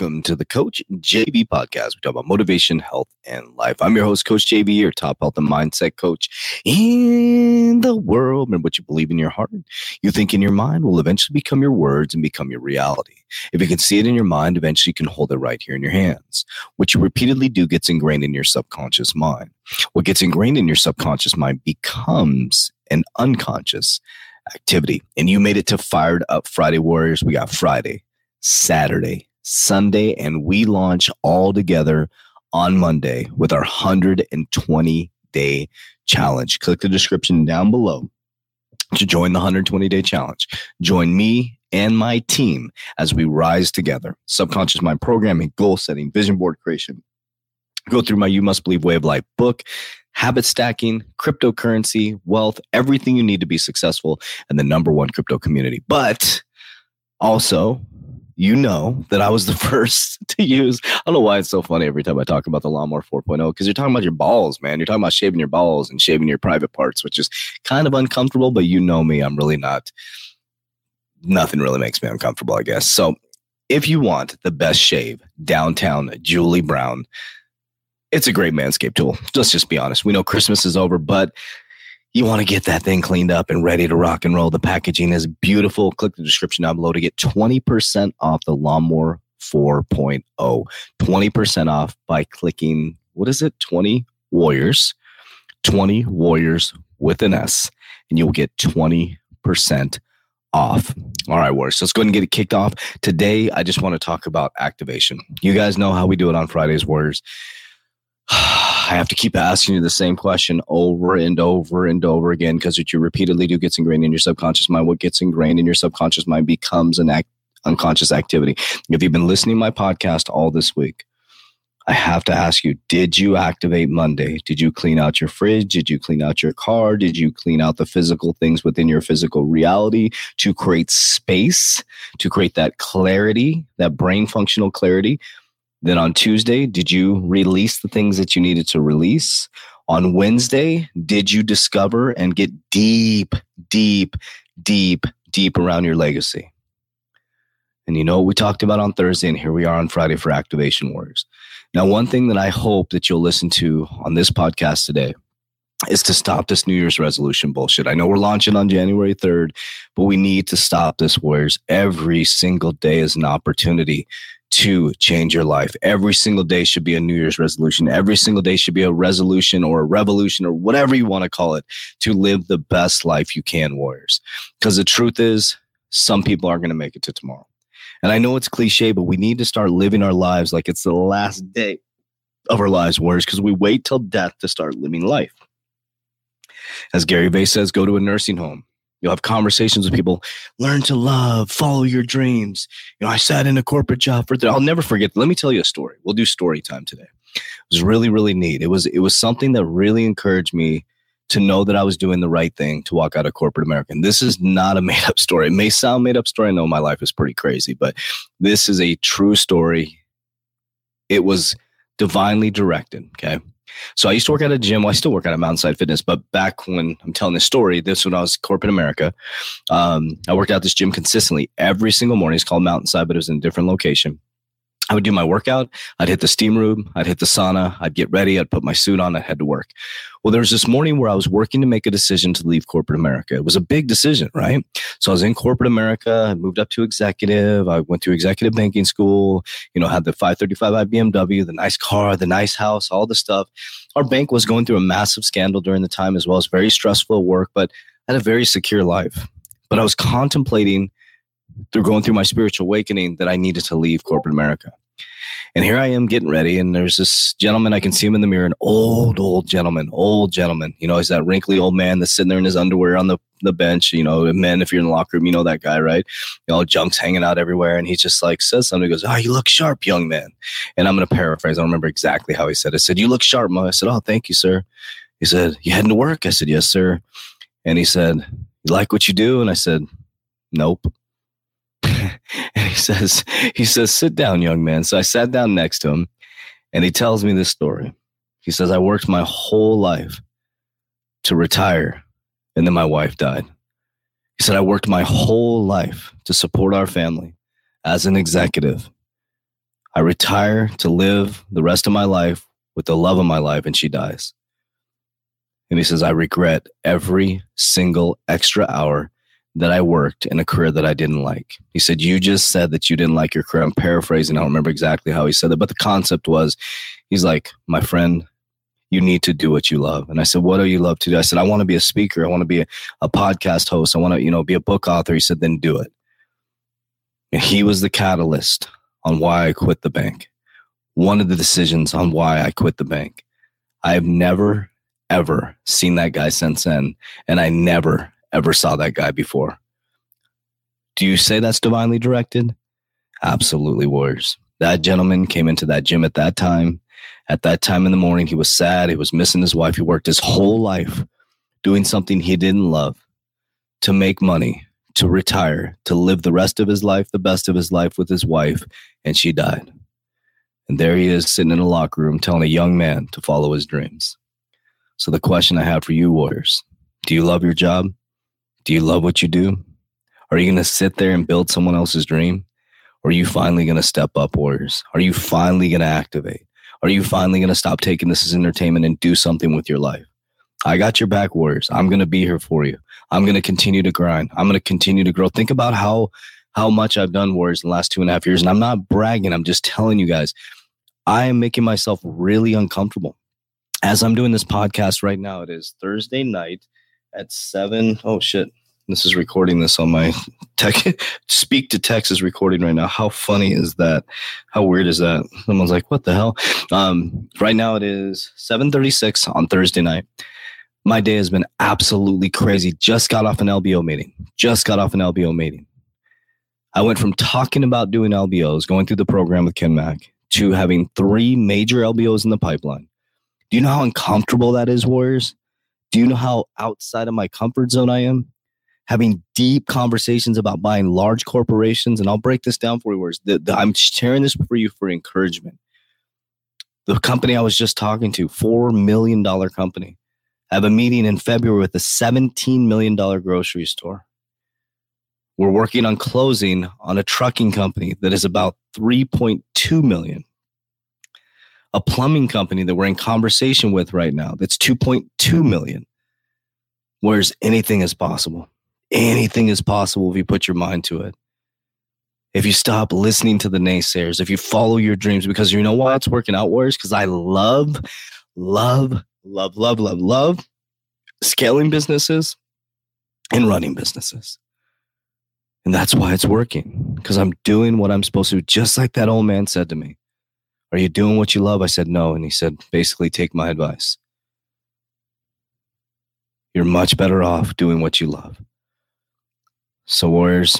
to the Coach JV podcast. We talk about motivation, health, and life. I'm your host, Coach JV, your top health and mindset coach in the world. Remember what you believe in your heart, you think in your mind will eventually become your words and become your reality. If you can see it in your mind, eventually you can hold it right here in your hands. What you repeatedly do gets ingrained in your subconscious mind. What gets ingrained in your subconscious mind becomes an unconscious activity. And you made it to Fired Up Friday Warriors. We got Friday, Saturday, Sunday, and we launch all together on Monday with our 120 day challenge. Click the description down below to join the 120 day challenge. Join me and my team as we rise together. Subconscious mind programming, goal setting, vision board creation. Go through my You Must Believe Way of Life book, habit stacking, cryptocurrency, wealth, everything you need to be successful and the number one crypto community. But also, you know that I was the first to use. I don't know why it's so funny every time I talk about the lawnmower 4.0 because you're talking about your balls, man. You're talking about shaving your balls and shaving your private parts, which is kind of uncomfortable, but you know me, I'm really not. Nothing really makes me uncomfortable, I guess. So, if you want the best shave downtown Julie Brown, it's a great manscape tool. Let's just be honest. We know Christmas is over, but you want to get that thing cleaned up and ready to rock and roll. The packaging is beautiful. Click the description down below to get 20% off the Lawnmower 4.0. 20% off by clicking, what is it? 20 Warriors. 20 Warriors with an S, and you'll get 20% off. All right, Warriors. Let's go ahead and get it kicked off. Today, I just want to talk about activation. You guys know how we do it on Fridays, Warriors. I have to keep asking you the same question over and over and over again because what you repeatedly do gets ingrained in your subconscious mind. What gets ingrained in your subconscious mind becomes an act, unconscious activity. If you've been listening to my podcast all this week, I have to ask you, did you activate Monday? Did you clean out your fridge? Did you clean out your car? Did you clean out the physical things within your physical reality to create space, to create that clarity, that brain functional clarity? Then on Tuesday, did you release the things that you needed to release? On Wednesday, did you discover and get deep, deep, deep, deep around your legacy? And you know what we talked about on Thursday, and here we are on Friday for Activation Warriors. Now, one thing that I hope that you'll listen to on this podcast today is to stop this New Year's resolution bullshit. I know we're launching on January 3rd, but we need to stop this, Warriors. Every single day is an opportunity to change your life. Every single day should be a New Year's resolution. Every single day should be a resolution or a revolution or whatever you want to call it to live the best life you can, Warriors. Because the truth is, some people aren't going to make it to tomorrow. And I know it's cliche, but we need to start living our lives like it's the last day of our lives, Warriors, because we wait till death to start living life. As Gary Vee says, go to a nursing home. You'll have conversations with people. Learn to love, follow your dreams. You know, I sat in a corporate job for. Th- I'll never forget. Let me tell you a story. We'll do story time today. It was really, really neat. It was it was something that really encouraged me to know that I was doing the right thing to walk out of corporate America. And this is not a made up story. It may sound made up story. I know my life is pretty crazy, but this is a true story. It was divinely directed. Okay. So I used to work at a gym. Well, I still work at a Mountainside Fitness, but back when I'm telling this story, this when I was corporate America, um, I worked out this gym consistently every single morning. It's called Mountainside, but it was in a different location. I would do my workout. I'd hit the steam room. I'd hit the sauna. I'd get ready. I'd put my suit on. I'd head to work. Well, there was this morning where I was working to make a decision to leave corporate America. It was a big decision, right? So I was in corporate America. I moved up to executive. I went through executive banking school, you know, had the 535i BMW, the nice car, the nice house, all the stuff. Our bank was going through a massive scandal during the time as well. as very stressful work, but I had a very secure life. But I was contemplating through going through my spiritual awakening that I needed to leave corporate America. And here I am getting ready, and there's this gentleman. I can see him in the mirror, an old, old gentleman, old gentleman. You know, he's that wrinkly old man that's sitting there in his underwear on the, the bench. You know, men, if you're in the locker room, you know that guy, right? You know, junk's hanging out everywhere. And he just like says something. He goes, Oh, you look sharp, young man. And I'm to paraphrase. I don't remember exactly how he said it. I said, You look sharp, Mo. I said, Oh, thank you, sir. He said, You heading to work? I said, Yes, sir. And he said, You like what you do? And I said, Nope. and he says, he says, sit down, young man. So I sat down next to him and he tells me this story. He says, I worked my whole life to retire, and then my wife died. He said, I worked my whole life to support our family as an executive. I retire to live the rest of my life with the love of my life, and she dies. And he says, I regret every single extra hour that I worked in a career that I didn't like. He said, You just said that you didn't like your career. I'm paraphrasing. I don't remember exactly how he said it, but the concept was he's like, My friend, you need to do what you love. And I said, What do you love to do? I said, I want to be a speaker. I want to be a, a podcast host. I want to, you know, be a book author. He said, Then do it. And he was the catalyst on why I quit the bank. One of the decisions on why I quit the bank. I have never, ever seen that guy since then. And I never, ever saw that guy before. Do you say that's divinely directed? Absolutely, Warriors. That gentleman came into that gym at that time. At that time in the morning, he was sad. He was missing his wife. He worked his whole life doing something he didn't love to make money, to retire, to live the rest of his life, the best of his life with his wife, and she died. And there he is sitting in a locker room telling a young man to follow his dreams. So, the question I have for you, Warriors do you love your job? Do you love what you do? Are you going to sit there and build someone else's dream? Or are you finally going to step up, Warriors? Are you finally going to activate? Are you finally going to stop taking this as entertainment and do something with your life? I got your back, Warriors. I'm going to be here for you. I'm going to continue to grind. I'm going to continue to grow. Think about how how much I've done, Warriors, in the last two and a half years. And I'm not bragging. I'm just telling you guys, I am making myself really uncomfortable. As I'm doing this podcast right now, it is Thursday night at seven. Oh shit. This is recording this on my tech. Speak to text is recording right now. How funny is that? How weird is that? Someone's like, "What the hell?" Um, right now it is 7:36 on Thursday night. My day has been absolutely crazy. Just got off an LBO meeting. Just got off an LBO meeting. I went from talking about doing LBOs, going through the program with Ken Mack, to having three major LBOs in the pipeline. Do you know how uncomfortable that is, Warriors? Do you know how outside of my comfort zone I am? Having deep conversations about buying large corporations, and I'll break this down for you. The, the, I'm sharing this for you for encouragement. The company I was just talking to, $4 million company, I have a meeting in February with a $17 million grocery store. We're working on closing on a trucking company that is about 3.2 million a plumbing company that we're in conversation with right now that's 2.2 million. Whereas anything is possible. Anything is possible if you put your mind to it. If you stop listening to the naysayers, if you follow your dreams, because you know why it's working out, Warriors? Because I love, love, love, love, love, love scaling businesses and running businesses. And that's why it's working because I'm doing what I'm supposed to, just like that old man said to me. Are you doing what you love? I said, No. And he said, Basically, take my advice. You're much better off doing what you love. So, Warriors,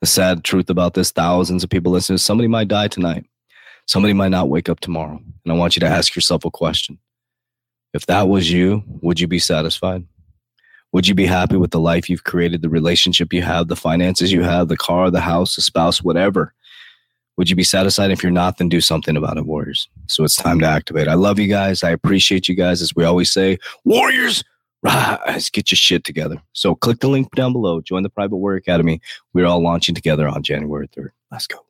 the sad truth about this thousands of people listening somebody might die tonight. Somebody might not wake up tomorrow. And I want you to ask yourself a question. If that was you, would you be satisfied? Would you be happy with the life you've created, the relationship you have, the finances you have, the car, the house, the spouse, whatever? Would you be satisfied? If you're not, then do something about it, Warriors. So it's time to activate. I love you guys. I appreciate you guys. As we always say, Warriors, rise, get your shit together. So click the link down below, join the Private Warrior Academy. We're all launching together on January 3rd. Let's go.